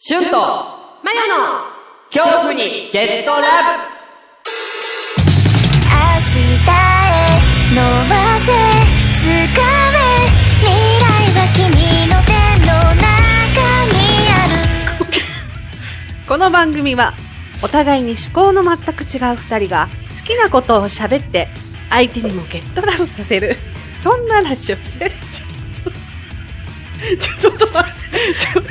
シュンとマヨの恐怖にゲットラブ明日へ伸ばせ掴め未来は君の手の中にあるこの番組は、お互いに思考の全く違う二人が、好きなことを喋って、相手にもゲットラブさせる、そんなラジオです。ちょ、っと待って。ちょっ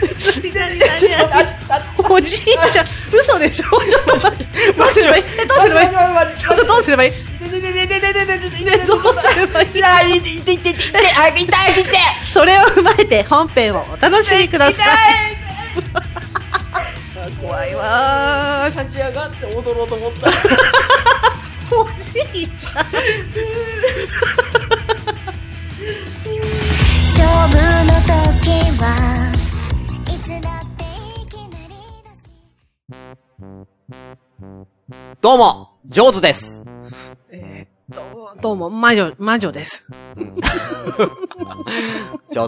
と、おじいちゃん、嘘でしょちょっと待って。どうすればいい、どうすればいいちょっとどうすればいいどうすればいいそれを踏まえて。本編をお楽しみください。怖いわ。立ち上がって。踊ろうと思った。おじいちゃん。どうも、ジョーズです。えーっと、どうも、魔女、魔女です。ちょっ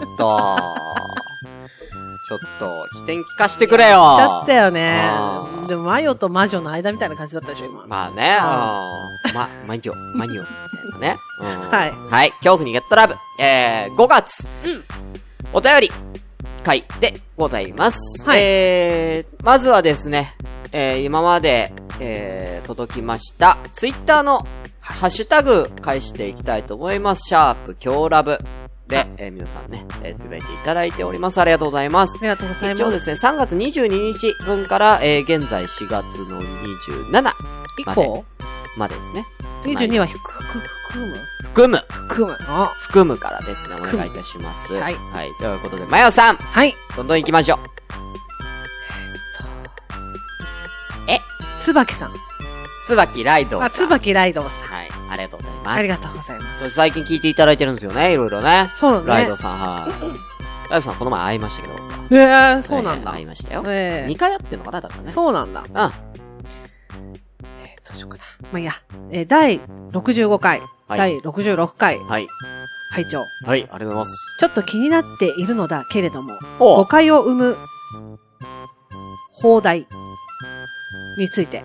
と、ちょっと、起点聞かしてくれよ。ちゃったよねでも、魔女と魔女の間みたいな感じだったでしょ、今。まあね、あうんま、マニョ、マニョ、みたいなね。うんはいはい、恐怖にゲットラブ。えー、5月。お便り、回でございます。はいえー、まずはですね、えー、今まで、えー、届きました、ツイッターの、ハッシュタグ、返していきたいと思います。シャープ、今日ラブ。で、えー、皆さんね、えー、つぶやいていただいております。ありがとうございますあ。りがとうござい一応ます。ですね、3月22日分から、えー、現在4月の27以降？までですね。22は含む？含む、含む。あ、含むからですね、お願いいたします。はいはい。ということで、まよさん、はい。どんどん行きましょう。椿さん。椿ライドウさん。あ、椿ライドウさはい。ありがとうございます。ん。ありがとうございます。最近聞いていただいてるんですよね、いろいろね。そうだねライドさん、はい。ライドさん、この前会いましたけど。えー、そうなんだえー会い。ましたよ。え2回会ってんのかな、だからえね。そうなんだ。うん。えー、どうしようかな。まあ、いいや。えー、第65回、はい第66回、はい。拝聴はい、ありがとうございます。ちょっと気になっているのだけれども、お誤解を生む、放題について、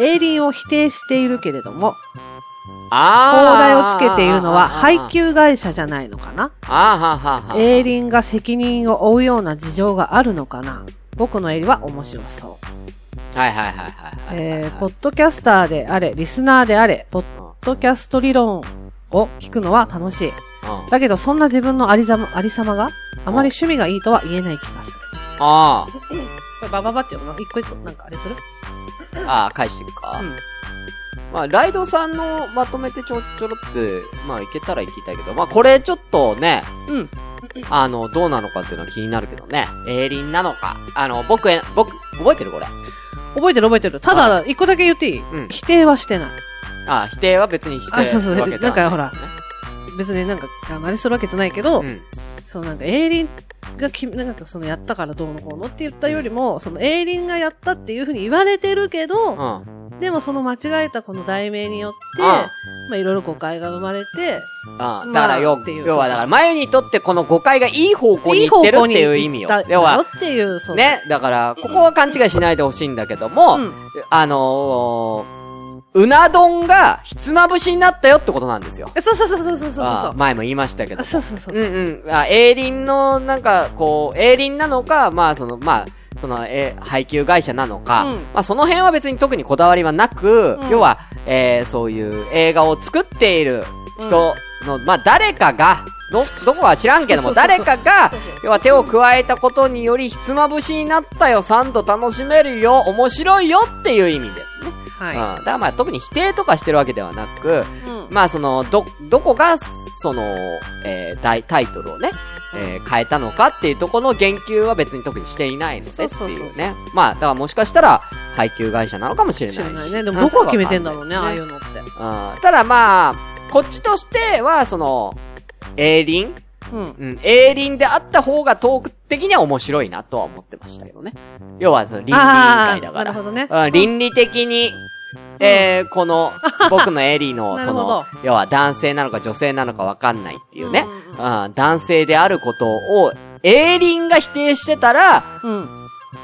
エイリンを否定しているけれども、あ放題をつけているのは配給会社じゃないのかな？あーはーはーはーエイリンが責任を負うような事情があるのかな？僕のエリは面白そう。はいはいはいはいはい。えー、ポッドキャスターであれ、リスナーであれ、ポッドキャスト理論を聞くのは楽しい。うん。だけど、そんな自分のありざま、ありさまがあまり趣味がいいとは言えない気がする。あこれバババって読むの？一個一個なんかあれする？あ、ああ、返していくか。うんまあ、ライドさんのまとめてちょちょろって、まあ、いけたらいきたいけど、まあ、これちょっとね、うん。あの、どうなのかっていうのは気になるけどね。エーリンなのか。あの、僕へ、僕、覚えてるこれ？覚えてる覚えてる。ただ、一個だけ言っていい、うん否定はしてない。ああ、否定は別にしてあそうそうなんかほらね別になんか、あれするわけじゃないけど、うん。そうなんか、エイリンがき、なんかそのやったからどうのこうのって言ったよりも、そのエイリンがやったっていうふうに言われてるけど、うん。でもその間違えたこの題名によって、うんまあいろいろ誤解が生まれて、ああ、まあだからよ、っていう要はだから、前にとってこの誤解がいい方向にいってるっていう意味よ。要は、っていう。ね、だから、ここは勘違いしないでほしいんだけども、うん。あのー、うな丼がひつまぶしになったよってことなんですよ。えそうそうそうそうそうそうそう。あ前も言いましたけどあ。そうそうそううそう。んうん。あ、エーリンの、なんか、こう、エーリンなのか、まあ、その、まあ、その、えー配給会社なのか、うんまあ、その辺は別に特にこだわりはなく、うん要は、えーそういう映画を作っている人の、まあ、誰かが、ど、どこかは知らんけども、誰かが、要は手を加えたことにより、ひつまぶしになったよ、3度楽しめるよ、面白いよっていう意味ですね。はうん。だからまあ、特に否定とかしてるわけではなく、い。うん。まあその、ど、どこが、その、えー、タイタイトルをね、えー変えたのかっていうところの言及は別に特にしていないのでっていうね。まあ、だからもしかしたら、配給会社なのかもしれないし。知らないね。でもどこが決めてんだろうね、ああいうのって。うん。ただまあ、こっちとしては、その、エーリン？うん。うん。エーリンであった方がトーク的には面白いなとは思ってましたけどね。要は、その、倫理委員会だから。なるほどねうん、倫理的に、えー、この、僕のエリーの、なその要は男性なのか女性なのかわかんないっていうね、うんうん男性であることを、エーリンが否定してたら、うん。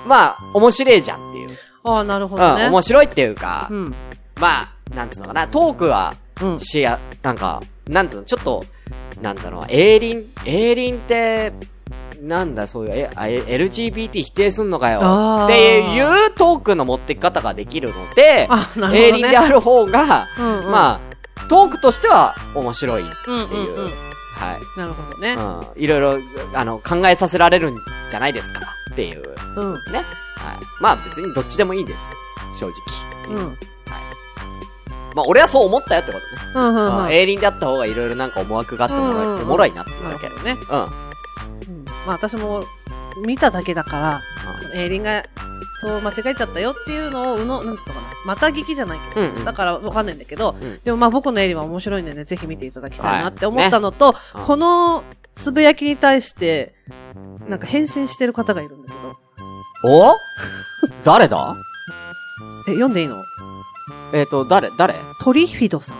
まあ、面白いじゃんっていう。ああ、なるほうん、どね。面白いっていうか、うん。まあ、なんつうのかな、トークは、うん。しや、なんか、なんつうの、ちょっと、なんだろう、エイリン、エイリンって、なんだ、そういう、え、LGBT 否定すんのかよっていうトークの持ってき方ができるので、あ、なるほどね。エイリンである方が、うんうん、まあ、トークとしては面白いってうんうんいう、うん。はい。なるほどね。うん。いろいろ、あの、考えさせられるんじゃないですかっていう、うんで。すね。はい。まあ別にどっちでもいいです。正直。うん。まあ俺はそう思ったよってことね。うんうんうん。まあ、エイリンであった方がいろいろなんか思惑があってもうんうんうんおもろいなっていうだけ。なるほどね。うん。うん。まあ私も見ただけだから、エイリンがそう間違えちゃったよっていうのを、うの、なんていうのかな。また聞きじゃないけど、うんうん。だからわかんないんだけど、うん。でもまあ僕のエイリンは面白いんでね、ぜひ見ていただきたいなはいって思ったのと、うんこのつぶやきに対して、なんか返信してる方がいるんだけど、お？誰だ？え、読んでいいの？えっ、と、誰誰？トリフィドさん。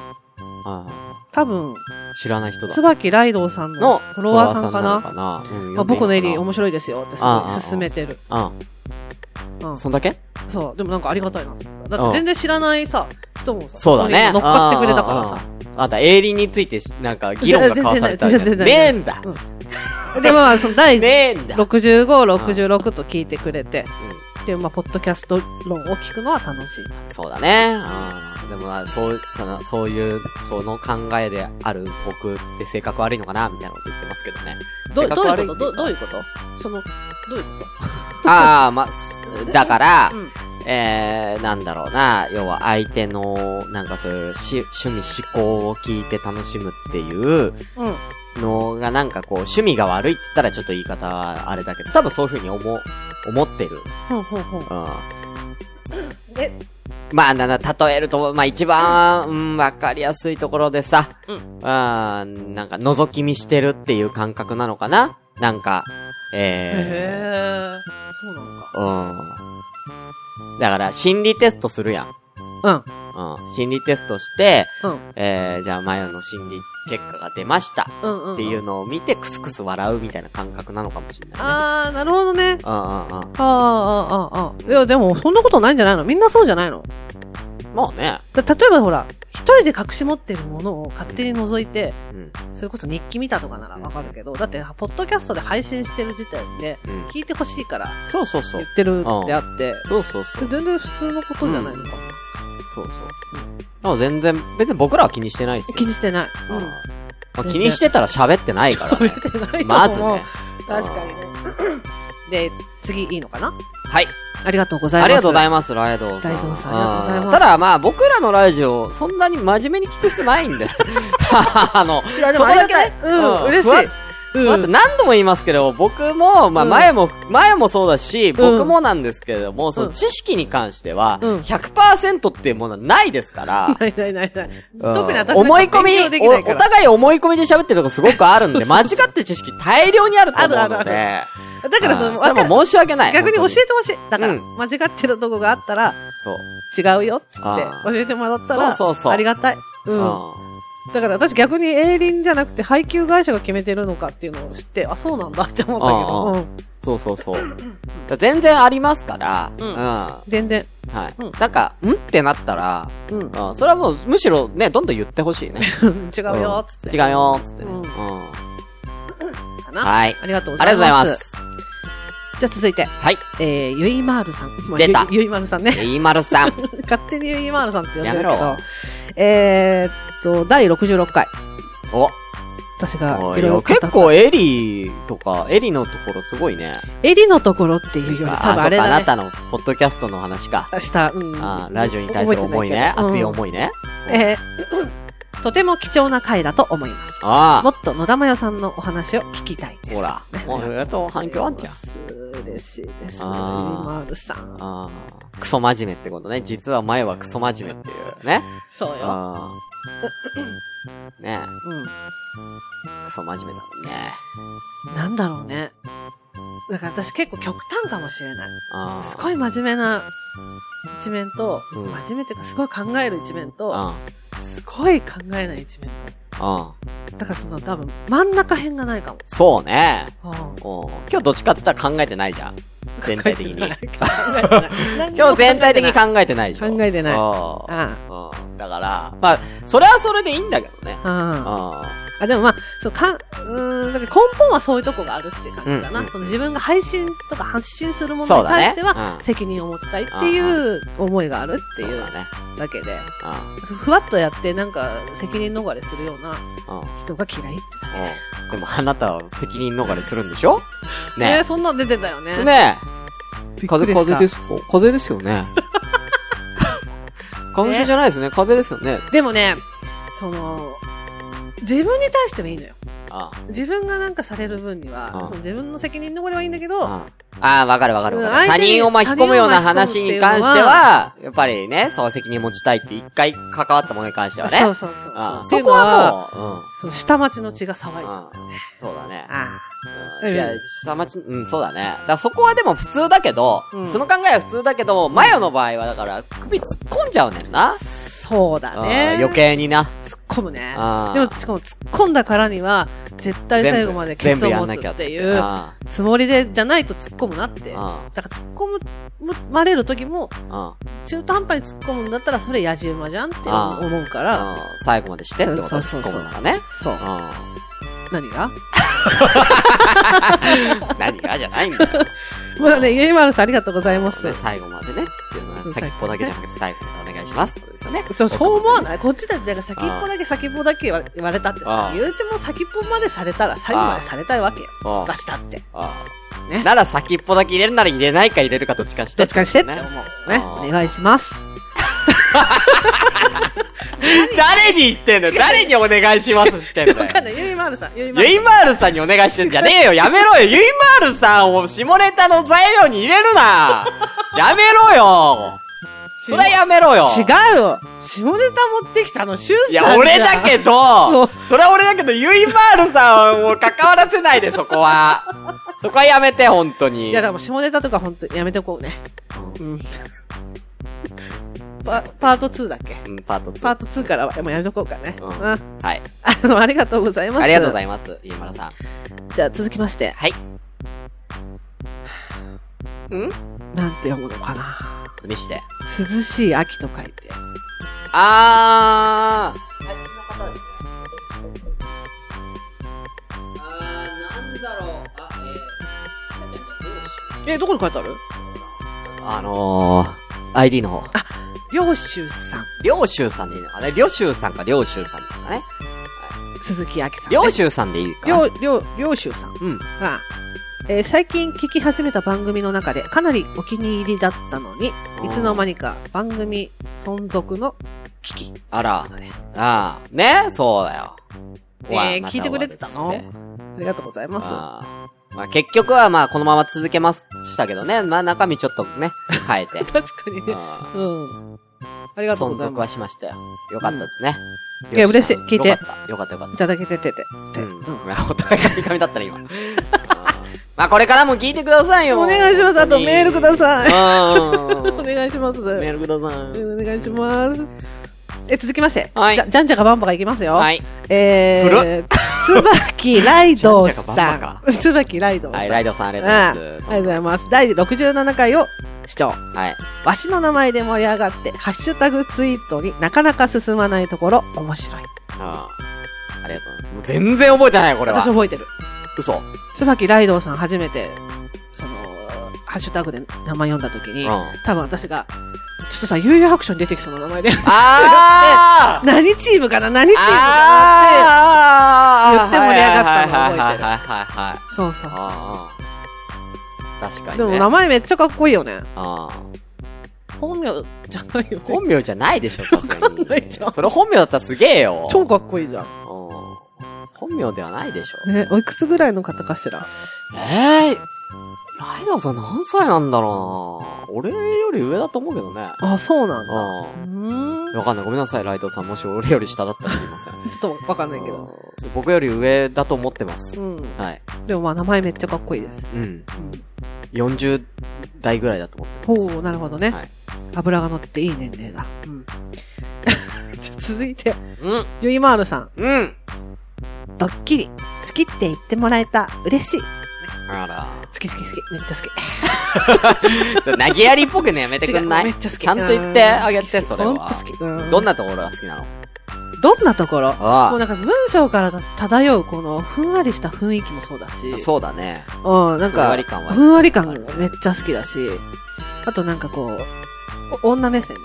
あ多分、ー知らない人だ。椿ライドウさんののフォロワーさんかな？かな？うんまあ、僕のエイリン読ん面白いですよってすごい勧めてる。うん。そんだけ？そう。でもなんかありがたいな。だって全然知らないさ、人もさ、そうだね。乗っかってくれたからさ。あんた、エイリンについてし、なんか、議論が交わされた。全然ねえんだ。で、まあ、その 第ねえんだ。65、66と聞いてくれて、で、まあ、ポッドキャスト論を聞くのは楽しい。そうだね。うん。でもな、そう、その、そういう、その考えである僕って性格悪いのかなみたいなこと言ってますけどね。ど、どういうこと？どどういうこと？その、どういうこ ああ、まあ、すだからと、うん。えー、なんだろうな、要は相手の、なんかそういうし趣味思考を聞いて楽しむっていううん。のがなんかこう、趣味が悪いって言ったらちょっと言い方はあれだけど、多分そういう風に思、思ってる。ほうほうほう。うん。え、まあ、な、な、例えると、まあ一番、うん、わかりやすいところでさ、うんあーなんか覗き見してるっていう感覚なのかな？なんか、えへー。そうなのか。ー、うん。だから、心理テストするやん。うん。うん。心理テストして、うん。えー、じゃあ前の心理結果が出ましたうんうん。っていうのを見てクスクス笑うみたいな感覚なのかもしれないね。あー、なるほどね。あー、あー、あー、あー。いや、でも、そんなことないんじゃないの？みんなそうじゃないの？まあね。だ例えばほら、一人で隠し持ってるものを勝手に覗いて、うん。それこそ日記見たとかならわかるけど、だって、ポッドキャストで配信してる時点で、うん。聞いてほしいからそうそうそう言。ってるんであって、そうそうそう。全然普通のことじゃないのかな。そうそう。でも全然、別に僕らは気にしてないですよ。気にしてない。うんうん。まあ、気にしてたら喋ってないからね。食べてないと思うまずね。確かにね。で、次いいのかな？はい。ありがとうございます。ありがとうございいます、ライドウさん。ライドウさんありがとうございますただまあ、僕らのラジオ、そんなに真面目に聞く必要ないんで。あの、そ。こだけね。うん、嬉しい。うん。また何度も言いますけど、僕も、まあうん。前も、前もそうだし、僕もなんですけれども、そのうん知識に関しては、うん。100%っていうものはないですから、ないないないない。うん。特に私思い込み勉強できないから。お、お互い思い込みで喋ってるとこすごくあるんで、間違って知識大量にあると思うのあるあるで、だからその、それはもう申し訳ない。逆に教え本てほしい。だから、うん。間違ってるとこがあったら、当に違うよっつって教えてもらったら、そうそうそう。ありがたい。そう。うん。だから私逆にエイリンじゃなくて配給会社が決めてるのかっていうのを知って、あ、そうなんだって思ったけあど、ーうん。そうそうそう。全然ありますから、うんは全然。い。うんなんか、んってなったら、うん。あそれはもう、むしろね、どんどん言ってほしいね。違うよ、つって。違うよ、つってね。うんうんかなはい。ありがとうごありがとうございざいま。ますす。じゃあ続いて、はい。えー、ゆいまーるさん。まあ出たゆゆいまーるさんね。えいまるさん。勝手にゆいまーるさんって呼んでやめろるけど。えーっと、第66回。お、私が結構エリとか、エリのところすごいね。エリのところっていうより、多あ、れだね。なたのポッドキャストの話か。した、うん。あラジオに対する思いね。熱い思いね。うんえーとても貴重な回だと思います。あもっと野田真代さんのお話を聞きたいです。あ、ほら。もう、やっと反響あんじゃん。嬉しいです。ゆいあーまーるさん。ああ、クソ真面目ってことね。実は前はクソ真面目っていうね。そうよ。ああ。ねうん。え、クソ真面目だもんね。なんだろうね。だから私結構極端かもしれない。ああ。すごい真面目な一面と、うん真面目っていうかすごい考える一面と、あすごい考えない一面と。あ。だからその多分真ん中辺がないかも。そうね。あうん今日どっちかって言ったら考えてないじゃん。全体的に。考えてない 今日全体的に考えてないでしょ考えてないああだから、まあ、それはそれでいいんだけどね。あああ、でもまあ、そう、かん、うーん、だから根本はそういうとこがあるって感じかな。うんうんその自分が配信とか発信するものに対しては、うん責任を持ちたいっていう思いがあるっていうだけで、ふわっとやってなんか責任逃れするような人が嫌いってだうんでもあなたは責任逃れするんでしょ？け。ねねそんなん出てたよね。え。ねえ。風邪、風邪ですか？風邪ですよね。花粉症じゃないですよね。風邪ですよね。でもね、その、自分に対してはいいのよ。あ自分がなんかされる分には、うんその自分の責任逃れはいいんだけど、あああ、わかるわかるわかる。他人を巻き込むような話に関しては、やっぱりね、そう責任持ちたいって一回関わったものに関してはね。そうそうそうああそうこのは、はもう、うん。そう下町の血が騒いじゃう。うんそうだね。あうんいや、下町、うん、そうだね。だからそこはでも普通だけど、うんその考えは普通だけど、マヨの場合はだから、首突っ込んじゃうねんな。あ、そうだね。うん余計にな。突っ込むね。でも、しかも突っ込んだからには、絶対最後までケツを持つっていうあつもりで、じゃないと突っ込むなって。あだから突っ込む、まれる時も、あ中途半端に突っ込むんだったら、それやじ馬じゃんって思うから、あ最後までしてってこと？突っ込むならね。そう。う何が？ん。何がじゃないんだよ。まだね、ゆいまるさんありがとうございます。ね最後までね、つっていうのは、うん先っぽだけじゃなくて最後までお願いします。そうですよね。そう、そう思わない？こっちだって、なんか先っぽだけ先っぽだけ言われたってあさあ、言うても先っぽまでされたら最後までされたいわけよ。ああ私だって。ねなら先っぽだけ入れるなら入れないか入れるかどっちかして。どっちかにしてって思う。ねお願いします。誰に言ってんの？誰にお願いしますしてんだよわ。かんない。ゆいまるさん。ゆいまるさんにお願いしてんじゃねえよやめろよゆいまーるさんを下ネタの材料に入れるなやめろよそれはやめろよ違うよ下ネタ持ってきたの、シュウさんじゃんいや、俺だけど、そそれは俺だけど、ゆいまーるさんを関わらせないで、そこは。そこはやめて、本当に。いや、でも下ネタとか本当にやめておこうね。うん。パパート2だっけ？うん、パート2。パート2からはもうやめとこうかね。ううんん。はい。あの、ありがとうございます。ありがとうございいます、ゆいまるさん。ます。じゃあ続きまして、はい。ん？なんて読むのかな。見して。涼しい秋と書いて。あー。え、どこに書いてある？えー、あのー、ID の方。領州さん、りょうしゅうさんでいいのかねりょうしゅうさんかりょうしゅうさんですかね。鈴木秋さん、ね。りょうしゅうさんでいいかな？領、領、領州さんうん。が、えー最近聞き始めた番組の中でかなりお気に入りだったのに、いつの間にか番組存続の危機。あら。ああ。ねそうだよ。えー聞いてくれてたの？ありがとうございます。まあ結局はまあこのまま続けましたけどね。まあ中身ちょっとね、変えて。確かにね。あうん。ありがとうござい存続ます。はしましたよ。よかったですね。いや嬉しい聞いてよかった。よかったよかっいただけててて。うん。お互い神々だったら今。うんまあこれからも聞いてくださいよ。お願いします。あとメールください。い。おうん。願いします。メールください。お願いします。え、続きまして。はいじゃ、じゃんじゃかバンバがいきますよ。はい。えー、つばきライドさん。つばきライドさん。はい、ライドさんありうんがとうございます。ありがとうございます。第67回を視聴。はい。わしの名前で盛り上がって、ハッシュタグツイートになかなか進まないところ、面白い。あありがとうございます。全然覚えてない、これは私。覚えてる。嘘。つばきライドさん初めて、その、ハッシュタグで名前読んだ時に、うん多分私が、ちょっとさ、悠々白書に出てきそうな名前で、あー何チームかな？何チームかな？って、言って盛り上がったのを覚えてるはいはいはいはいはい。そうそうそああ確かう。にね。でも名前めっちゃかっこいいよね。ああ本名じゃないよね。本名じゃないでしょ、さすがわかんないじゃんに。それ本名だったらすげえよ。超かっこいいじゃん本名ではないでしょ。ね、おいくつぐらいの方かしら？ええライダーさん何歳なんだろうな俺より上だと思うけどね。あ、そうなんだ。ううーん。ん。わかんない。ごめんなさい、ライダーさん。もし俺より下だったらすいません。ちょっとわかんないけど。うん僕より上だと思ってます。うん。はい。でもまあ名前めっちゃかっこいいです。うん。うん。40代ぐらいだと思ってます。ほう、なるほどね。はい。油が乗っていい年齢だ。うん。じゃあ続いて、うん。ゆいまーるさん。うん。ドッキリ。好きって言ってもらえた。嬉しい。あら。好き好き好き。めっちゃ好き。投げやりっぽくね、やめてくんない？めっちゃ好きちゃんと言ってあげて、それは。ほんと好き。うんどんなところが好きなの？どんなところ？もうなんか文章から漂うこのふんわりした雰囲気もそうだし。そうだね。うん、なんか、ふんわり感はふんわり感がめっちゃ好きだし、あとなんかこう、お女目線ね。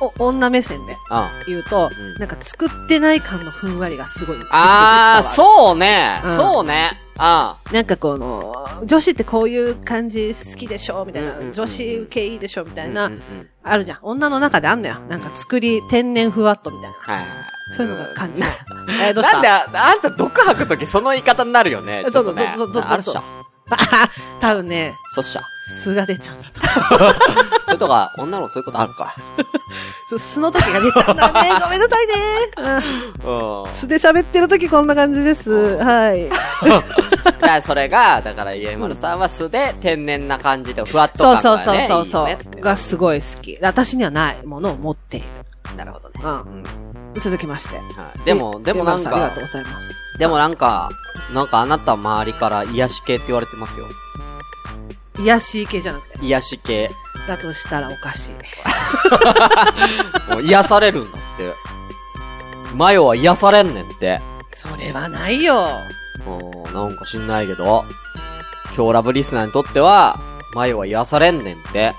お、女目線でうん。言うと、うんなんか作ってない感のふんわりがすごい。あー、うそうね。うんそうね。あなんかこの、女子ってこういう感じ好きでしょみたいなうんうんうんう。ん女子受けいいでしょみたあ。いな、うんうんうんあるじゃん。女の中であんのよ。なんか作り、天然ふわっとみたいな。はいはい。そういうのが感じ。えー、どうした？なんであ、あんた毒吐くときその言い方になるよね。ちょっとね。どどどどどあるっしょ。あ 多分ね、そっしゃ。素が出ちゃうんだと。それとか、女の子そういうことあるか そう素の時が出ちゃうんだね。ごめんなさいね。うん。素で喋ってる時こんな感じです。はい。だからそれが、だから、家丸さんは素で天然な感じで、ふわっとそう感がね。そうそうそうそいいよねう。がすごい好き。私にはないものを持っている。なるほどね。うんうん続きまして。はいでも、でもなんかありがとう、ございます。でもなんか、なんかあなた周りから癒し系って言われてますよ。癒し系じゃなくて。癒し系。だとしたらおかしい。もう癒されるんだって。マヨは癒されんねんって。それはないよ。うん、なんか知んないけど、今日ラブリスナーにとっては、マヨは癒されんねんって。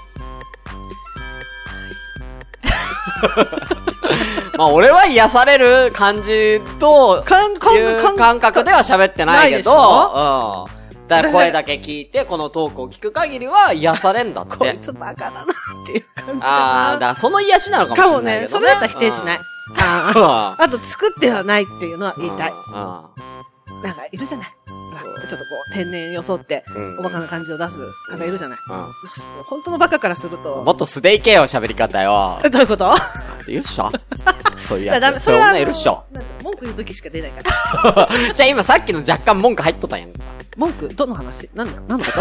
まあ俺は癒される感じと、感覚では喋ってないけど、うん。だ声だけ聞いて、このトークを聞く限りは癒されんだってこい。つバカだなっていう感じああ、だだからその癒しなのな。かもかもね、しれないけどね。それだったら否定しない。うん。ああ。あと、作ってはないっていうのは言いたい。うん。なんか、いるじゃない。ちょっとこう、天然装って、うんおバカな感じを出す方いるじゃない。うん。本当のバカからすると。もっと素でいけよ、喋り方よ。えどういうこと？いるっしょ？そういうやつ。それは。女いるっしょ。文句言う時しか出ないから。じゃあ今さっきの若干文句入っとったんやんか。文句？どの話？なんだ？何のこ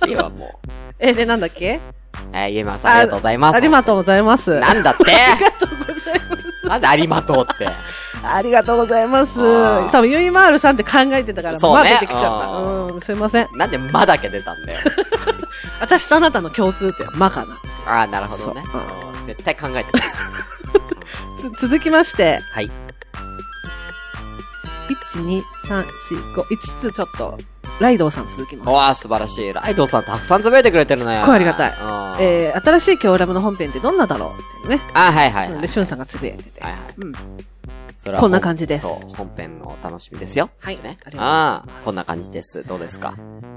と？いいわ、もう。え、で、なんだっけ？えー、家村さんありがとうございます。ありがとうございます。なんだって？ありがとうございます。なんでありがとうって？ありがとうございます。多分、ゆいまーるさんって考えてたから、そうねまあ出てきちゃった。あうん、すいません。なんでまだけ出たんだよ。私とあなたの共通点はまかな。ああ、なるほどね絶対考えてる。つ続きまして、はい。1、2、3、4、5、5つちょっと、ライドウさん続きます。わあ、素晴らしい。ライドウさんたくさんつぶやいてくれてるね。すっごいありがたいうんえー、新しい今日ラブの本編ってどんなだろうってね。あ、はいはいはい。で、しゅんさんがつぶやいてて。はいはい。うん。それはこんな感じですそう、本編の楽しみですよ。はいね。ありがとうございますああ、こんな感じです。どうですか？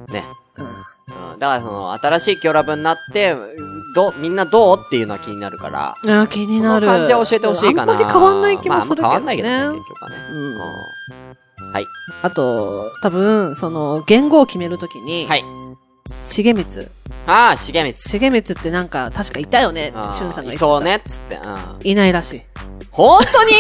ね。うん。うん。だからその、新しいキョラブになって、どう、みんなどう？っていうのは気になるから。あー気になる。その感じは教えてほしいかな。あんまり変わんない気もするけどね。まあ、あんま変わんないけどね、結局はね。うん。あと、多分、その、言語を決めるときに、はい。重光。ああ、重光。重光ってなんか、確かいたよねしゅんさんが言ってた。そうね、つって。うん。いないらしい。本当に？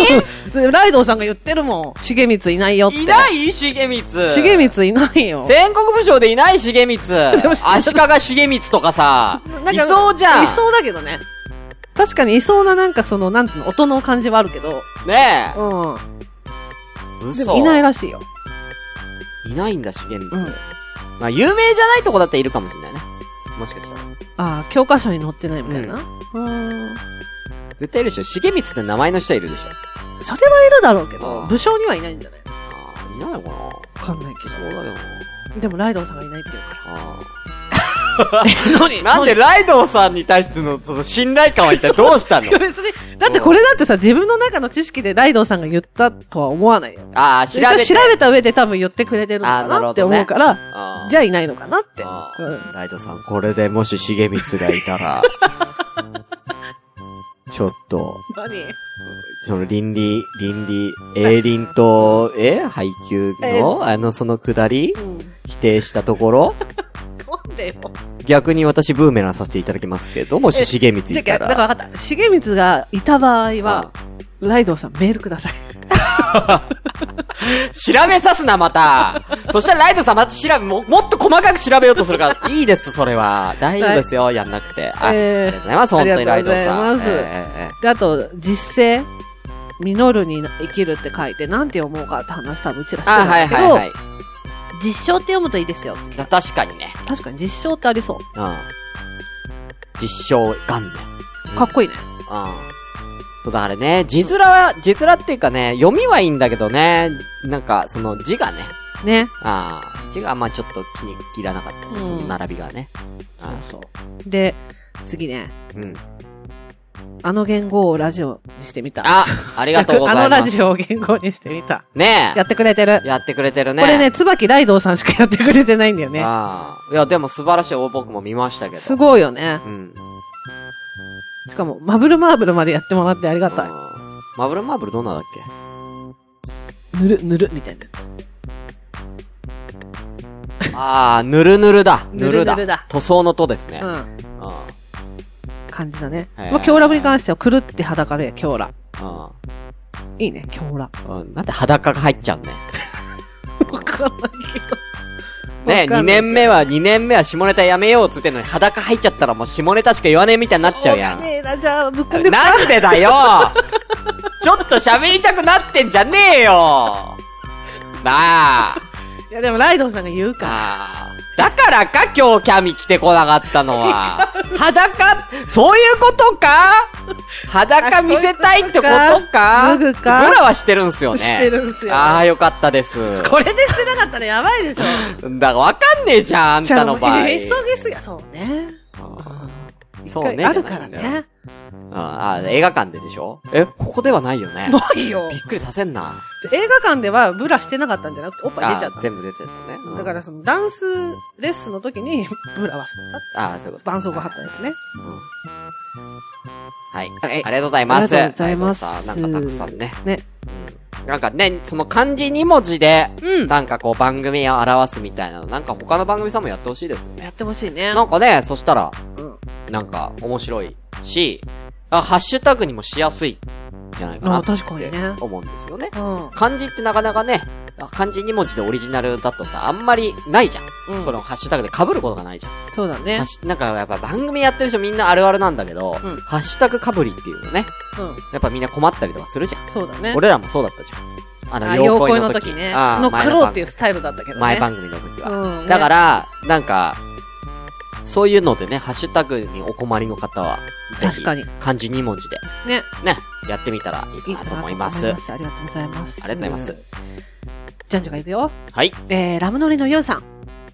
で ライドウさんが言ってるもん。重光いないよって。いない？重光。重光いないよ。戦国武将でいない重光。足利重光とかさ、なんかいそうじゃん。いそうだけどね。確かにいそうななんかその、なんつうの、音の感じはあるけど。ねうん。でもいないらしいよ。いないんだ、重光。うんまあ、有名じゃないとこだっているかもしれないね。もしかしたら。ああ、教科書に載ってないみたいな。うん。絶対いるでしょ。重光って名前の人いるでしょ。それはいるだろうけどあ、あ武将にはいないんじゃない？ああ、いないのかなわかんないけそうだよな。ど。でもライドウさんがいないって言うかあら。何あ。なんでライドウさんに対してのその信頼感は一体どうしたの？別に、だってこれだってさ、自分の中の知識でライドウさんが言ったとは思わないよ。ああ、調べて。一応調べた上で多分言ってくれてるのかなって思うから、ああじゃあいないのかなって。あうんあライドさん、これでもし重光がいたら、ちょっと、何？その倫理、倫理、A 倫と、え？配給の、あの、そのくだり？うん。否定したところ？逆に私ブーメランさせていただきますけど、もし重光いたら。だから分かった。重光がいた場合は、ライドウさんメールください。調べさすな、また。そしたらライドさんまた調べ、も、もっと細かく調べようとするから、いいです、それは。大丈夫ですよ、やんなくて。あ、えーありがとうございます、本当にライドさん。ありがとうございますええええで、あと、実践、実るに生きるって書いて、なんて読もうかって話多分うちらしてあ、はいたんだけど、はいはい。実証って読むといいですよ。確かにね。確かに実証ってありそう。うん。実証元年。かっこいいね。うん。そうだからね、字面は、字面っていうかね、読みはいいんだけどね、なんか、その字がね、ね。ああ、字があんまちょっと気に入らなかったね、うんその並びがね。そうそう。で、次ね。うん。あの言語をラジオにしてみた。あ、ありがとうございます。あのラジオを言語にしてみた。ねえ。やってくれてる。やってくれてるね。これね、椿ライドウさんしかやってくれてないんだよね。ああ。いや、でも素晴らしい僕も見ましたけど。すごいよね。うん。しかも、マブルマーブルまでやってもらってありがたい。うんマブルマーブルどんなだっけ？ぬる、ぬる、みたいなやああ、ぬるぬるだ。ぬるぬるだ塗装のとですね。つ。うん。うん。感じだね。まあ、京ラブに関しては、くるって裸で、京ラ。うん。いいね、京ラ。うん。なんで裸が入っちゃうね。わかんないけど。ねわか2んないけど年目は、2年目は下ネタやめようっつってんのに裸入っちゃったらもう下ネタしか言わねえみたいになっちゃうやん。な、じゃあ、ぶっ込んでなんでだよ ちょっと喋りたくなってんじゃねえよなあ。いや、でもライドウさんが言うから。だからか今日キャミ来てこなかったのは。裸、そういうことか？裸見せたいってことか？脱ぐか僕らはしてるんすよね。してるんすよああ、よかったです。これでしてなかったらやばいでしょ。だからわかんねえじゃん、あんたの場合。え、そうですよ、そうね。そうね。あるからね。ああ、映画館ででしょ？え、ここではないよね。ないよび。っくりさせんな。映画館ではブラしてなかったんじゃなくて、おっぱい出ちゃっあ全部出てたね。うんた。だからそのダンスレッスンの時にブラはした。ああ、そういうこと。絆創膏貼ったやつね。はい。うございます。ありがとうございますありがとうございますなんかたくさんね。ね。うん。なんかね、その漢字2文字で、うんなんかこう番組を表すみたいなの、なんか他の番組さんもやってほしいですよね。やってほしいね。なんかね、そしたら、うん。なんか面白いし、あ、ハッシュタグにもしやすい、んじゃないかなあって確かにね思うんですよね。うん。漢字ってなかなかね、あ漢字2文字でオリジナルだとさ、あんまりないじゃん。うんそのハッシュタグで被ることがないじゃん。そうだねなんかやっぱ番組やってる人みんなあるあるなんだけど、うんハッシュタグかぶりっていうのね。うん。やっぱみんな困ったりとかするじゃん。そうだね。俺らもそうだったじゃん。あの、あ、妖妖怪の時怪の時ね。あー乗っかろうっていう前スタイルだったけどね。の前番組の時は。うん。だから、なんか、そういうのでね、ハッシュタグにお困りの方は、ぜひ、漢字2文字で、ね。ね、やってみたらいいかなと思います。いいありがとうございます。ありがとうございます。じゃんじゃんがいくよ。はい。えー、ラムノリのユウさん。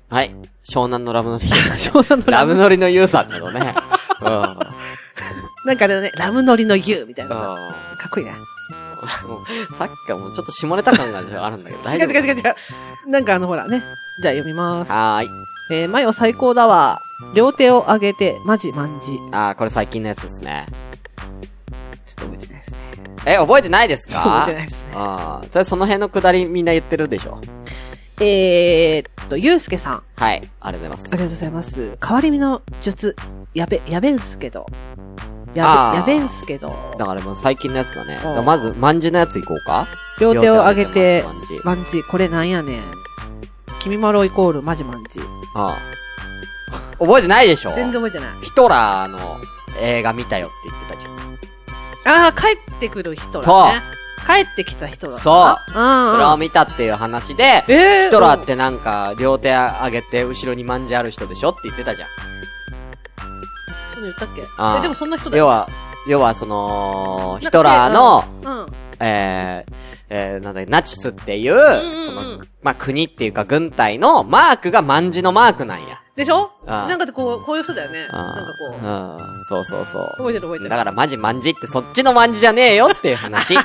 はい。湘南のラブノリ。湘南のラム。ノリのユウさんだろうね。うん。うん。なんかね、ラムノリのユウみたいなさ。かっこいいね。さっきからもうちょっと下ネタ感があるんだけど、大違う違う違う違う。な？んかあのほらね。じゃあ読みます。はーい。えー、マヨ最高だわ。両手を上げて、マジマンジ。ちょあー、これ最近のやつですね。っと覚えてないですね。え、覚えてないですか？覚えてないですね。ああ、それその辺のくだりみんな言ってるでしょ？えーっと、ゆうすけさん。はい。ありがとうございます。ありがとうございます。変わり身の術、やべ、やべんすけど。やべ、やべんすけど。だからもう最近のやつだね。だまず、まんじのやついこうか？両手を上げてまんじ。マンジ、これなんやねん。君まろイコールマジマンジ。ああ。覚えてないでしょ？全然覚えてない。ヒトラーの映画見たよって言ってたじゃん。ああ、帰ってくる人だそうね。帰ってきた人だそううんそれうん。を見たっていう話で、えー、ヒトラーってなんか、両手上げて後ろにまんじある人でしょって言ってたじゃん。言ったっけ？あでもそんな人だよ。要は、要はその、ヒトラーの、うん。えー、えー、なんだナチスっていう、んうんその、まあ、国っていうか軍隊のマークが万字のマークなんや。でしょ？なんかでこう、こういう人だよね。あなんかこう。うん、そうそうそう。覚えてる覚えてる。だからマジ万字ってそっちの万字じゃねえよっていう話。うん。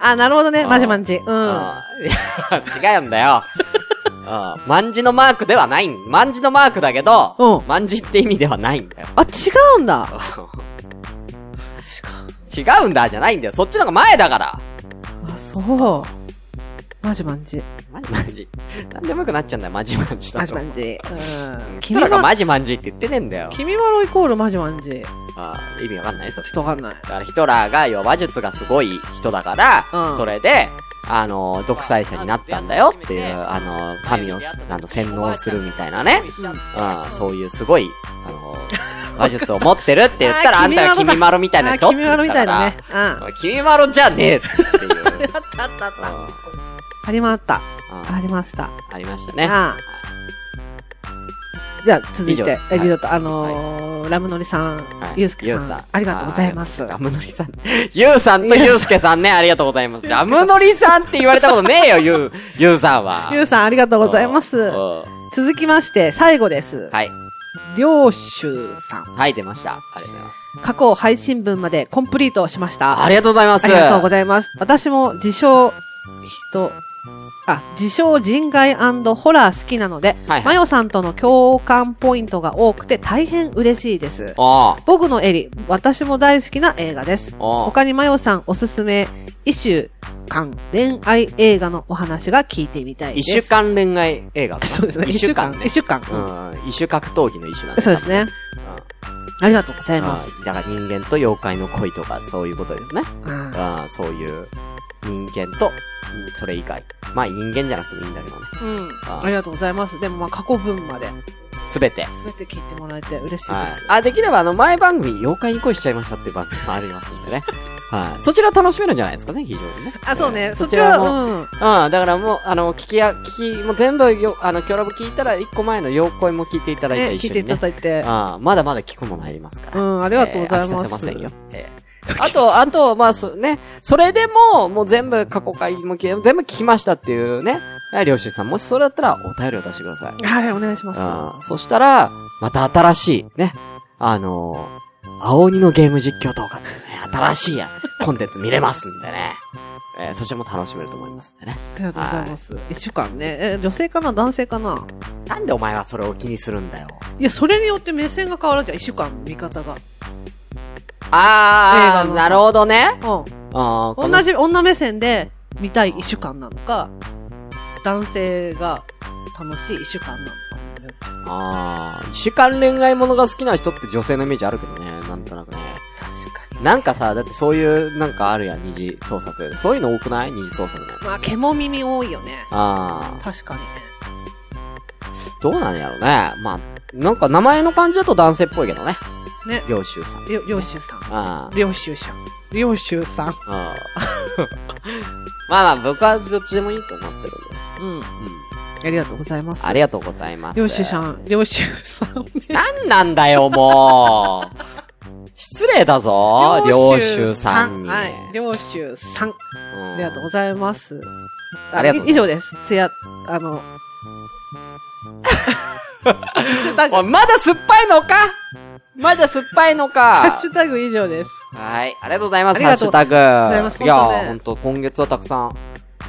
あ、なるほどね。マジマンジ。うん。いや違うんだよ。うん。万字のマークではないん。万字のマークだけど、うん万字って意味ではないんだよ。あ、違うんだ。違うんだじゃないんだよ。そっちの方が前だから。あ、そう。マジマンジ。マジマンジ。なんでもよくなっちゃうんだよ、マジマンジだと。マジマンジ。うん。ヒトラーがま、マジマンジって言ってねえんだよ。君まろイコールマジマンジ。ちああ意味わかんない？そっょっとわかんない。だからヒトラーが、要は話術がすごい人だから、うんそれで、あの、独裁者になったんだよっていう、あの、民を、あの、洗脳するみたいなね。うん、そういうすごい、あの、話術を持ってるって言ったら、あんたが君まろみたいな人あ、って君まろみたいなね。うん。あ君まろじゃねえっていう。うんったあったあった。ありまった。うんありました。ありましたね。ああじゃあ、続いて、え、はいリゾット、あのー、ラムノリさん、はいゆうすけゆうさん、ありがとうございます。あラムノリさん。ゆうさんとゆうすけさんね、ありがとうございます。ラムノリさんって言われたことねえよ、ゆう、ゆうさんは。ゆうさん、ありがとうございます続きまして、最後です。はい。りょうしゅうさん。はい、出ました。ありがとうございます。過去配信分までコンプリートしました。ありがとうございます。ありがとうございます。私も自称、人、あ、自称人外ホラー好きなので、はいはいマヨさんとの共感ポイントが多くて大変嬉しいです。僕のエリ、私も大好きな映画です。他にマヨさんおすすめ、一週間恋愛映画のお話が聞いてみたいです。一週間恋愛映画 そうですね。一週間ね一。週間。うん。一週格闘技の一種なんそうですね。うん。ありがとうございます。うんだから人間と妖怪の恋とか、そういうことですね。うんうん、そういう人間と、うんそれ以外。まあ人間じゃなくてもいいんだけどね。うん。あありがとうございます。でもまあ過去分まで、すべて。すべて聞いてもらえて嬉しいです。はい。あ、できればあの前番組、妖怪に恋しちゃいましたっていう番組もありますんでね。はい。そちら楽しめるんじゃないですかね、非常にね。あ、そうね。えーそちら、も。うん。うん、だからもう、あの、聞きや、聞き、もう全部よ、あの、キョラブ聞いたら、一個前の妖怪も聞いていただいてね、聞いていた。だいて。ああまだまだ聞くものありますから。うん、ありがとうございます。えー飽きさせませんよ。えーあと、あと、まあ、そ、ね、それでも、もう全部過去回も全部聞きましたっていうね、はい領収さん、もしそれだったら、お便りを出してください。はい、お願いします。うんそしたら、また新しい、ね、あのー、青鬼のゲーム実況動画ってね、新しいや、コンテンツ見れますんでね。えーそちらも楽しめると思いますんでね。ありがとうございます。一週間ね。え、女性かな男性かな？なんでお前はそれを気にするんだよ。いや、それによって目線が変わるじゃん。一週間、見方が。あー、映画のなるほどね。うん。あ同じ女目線で見たい一週間なのか、男性が楽しい一週間なのか。あー、一週間恋愛ものが好きな人って女性のイメージあるけどね、なんとなくね。確かに。なんかさ、だってそういう、なんかあるやん、二次創作。そういうの多くない？二次創作のやつ。まあ、獣耳多いよね。あー、確かにね。どうなんやろね。まあ、なんか名前の感じだと男性っぽいけどね。ね。領収さん。りょ、りょうしゅうさん。あーりょうしゅうさん。りょうしゅうさん。あー。まあまあ、僕はどっちでもいいと思ってるんで。うん。うん。ありがとうございます。ありがとうございます。りょうしゅうさん、りょうしゅうさんね。なんなんだよ、もう。失礼だぞ、領収さんに。はい。りょうしゅうさん。うんありがとうございます。ありがとう以上です。つや、あの、まだ酸っぱいのか？まだ酸っぱいのハッかシュタグ以上です。はい。ありがとうございます、ハッシュタグ。ございますいや本当ねー、ほんと、今月はたくさん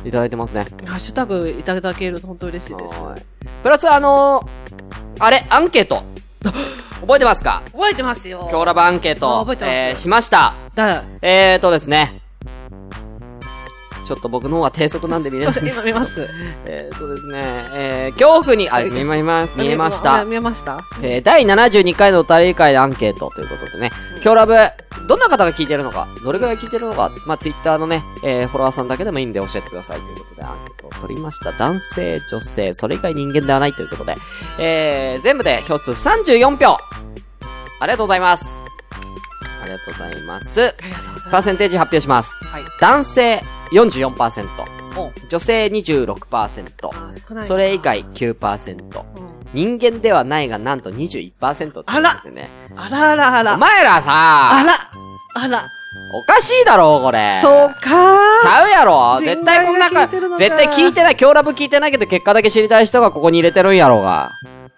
いただいてますね。ハッシュタグいただけると本当嬉しいです。はいプラス、あのー、あれ、アンケート。覚えてますか？覚えてますよ。今日ラブアンケーあト覚え。てますえー、しました。だ、えーとですね。ちょっと僕の方は低速なんで見れ。ないんです今見ます。えーとですね、えー、恐怖に、あ、見ま、見ま、見えました。見えました？えー、第72回のお便り会アンケートということでね、今日ラブ、どんな方が聞いてるのか、どれくらい聞いてるのか、まあ、ツイッターのね、えー、フォロワーさんだけでもいいんで教えてくださいということでアンケートを取りました。男性、女性、それ以外人間ではないということで、えー、全部で票数34票ありがとうございます。ありがとうございます。パーセンテージ発表します。はい。男性44%、お女性26%、あ少ないそれ以外9%、うん人間ではないがなんと21%ってってね。あらあらあら。お前らあさ、らあら。おかしいだろ、これ。そうかちゃうやろ人絶対こんなか絶対聞いてない、今日ラブ聞いてないけど結果だけ知りたい人がここに入れてるんやろうが。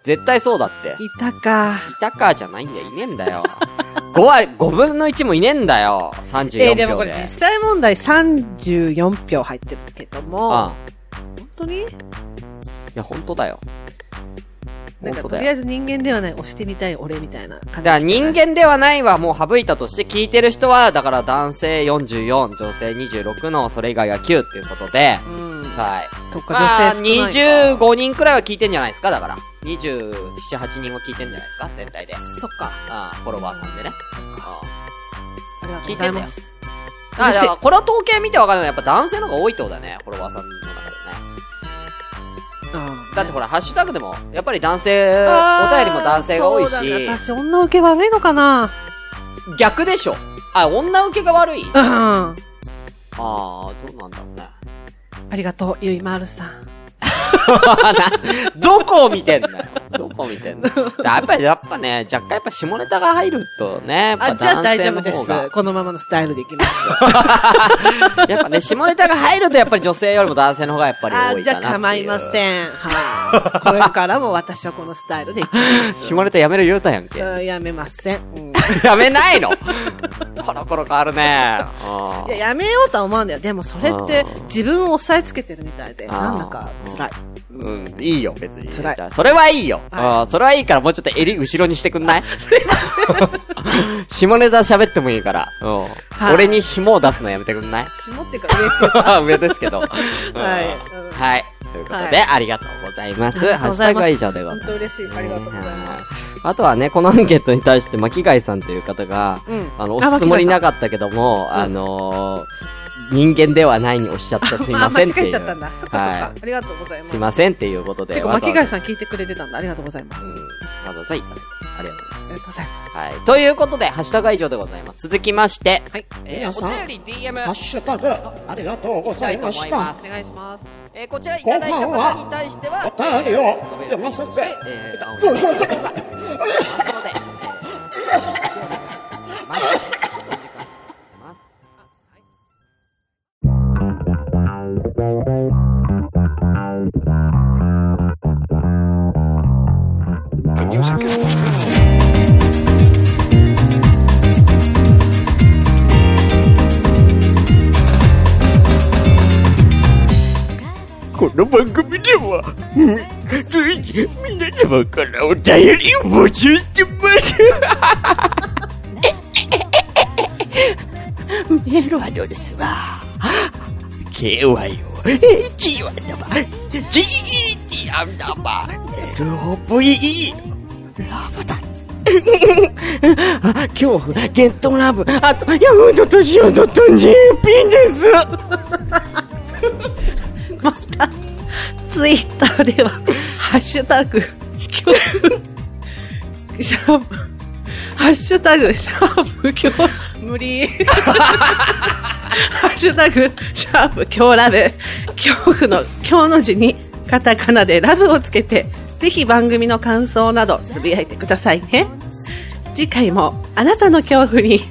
絶対そうだって。いたか。いたかじゃないんだよ、いねえんだよ。5割、5分の1もいねえんだよ。34票で。えー、でもこれ実際問題34票入ってるけども、ああ本当に？いや、本当だよ。なんか。とりあえず人間ではない、押してみたい俺みたいな感じ。だから人間ではないはもう省いたとして聞いてる人は、だから男性44、女性26のそれ以外が9っていうことで、うん。はい。とかまあ、女性少ないか。25人くらいは聞いてんじゃないですか、だから。27、8人は聞いてんじゃないですか、全体で。そっか。ああ、フォロワーさんでね。あありがとうございます。あ。だから、これは統計見てわかるのはやっぱ男性の方が多いってことだね、フォロワーさんの中でね。うんだってほら、ハッシュタグでも、やっぱり男性、お便りも男性が多いそうだねし、私女受け悪いのかな？逆でしょ。あ、女受けが悪い？うん。あああ、どうなんだろうね。りがとう、ゆいまるさん。どこを見てんだよ。どこを見てんだよ。やっぱり、やっぱね、若干やっぱ下ネタが入るとね、あ、じゃあ大丈夫です。このままのスタイルでいきます。やっぱね、下ネタが入るとやっぱり女性よりも男性の方がやっぱりあ多いかなっていう。じゃあ構いません。はい。これからも私はこのスタイルでいきます。下ネタやめる言うたやんけ。うんやめません。うんやめないの？コロコロ変わるね。うんいや、やめようとは思うんだよ。でもそれって自分を押さえつけてるみたいで、なんだか辛い。うん、いいよ、別に。辛いそれはいいよ。はうんそれはいいから、もうちょっと襟後ろにしてくんない？下ネタ喋ってもいいから。うん。はい俺に霜を出すのやめてくんない？下ってか上ってか。上ですけど。はいはいうんはい。ということで、はありがとうございます。ハッシュタグは以上でござい本ます。当嬉しい。ありがとうございます。あとはね、このアンケートに対して、巻貝さんという方が、うんあの、押すつもりなかったけども、んあのー、人間ではないにおっしゃったすいませんっていう。あ間違えちゃったんだ。そっかそっか。はありがとうございますい。すい。ませんっていうことで。てか、わざわざ巻貝さん聞いてくれてたんだ。ありがとうございます。ありがとうございます。ありがとうございます。はい。ということで、ハッシュタグは以上でございます。続きまして、はい。えー、皆さんお便り DM ハッシュタグ、ありがとうございました。お願いします。えー、こちらいただいた方に対しては、お便りを読ませてえー、の番組では、う ん随時皆様からお便りを募集してます。メールアドレスは、KYOHG アンダーバー LOVE、ラブだ。恐怖、ゲットラブ、あと、ヤフードとシオドと JP です。ツイッターでは、ハッシュタグ、恐怖、シャープ、ハッシュタグ、シャープ、恐怖、無理。ハッシュタグ、シャープ、今日ラブ、恐怖の、今日の字に、カタカナでラブをつけて、ぜひ番組の感想などつぶやいてくださいね。次回もあなたの恐怖に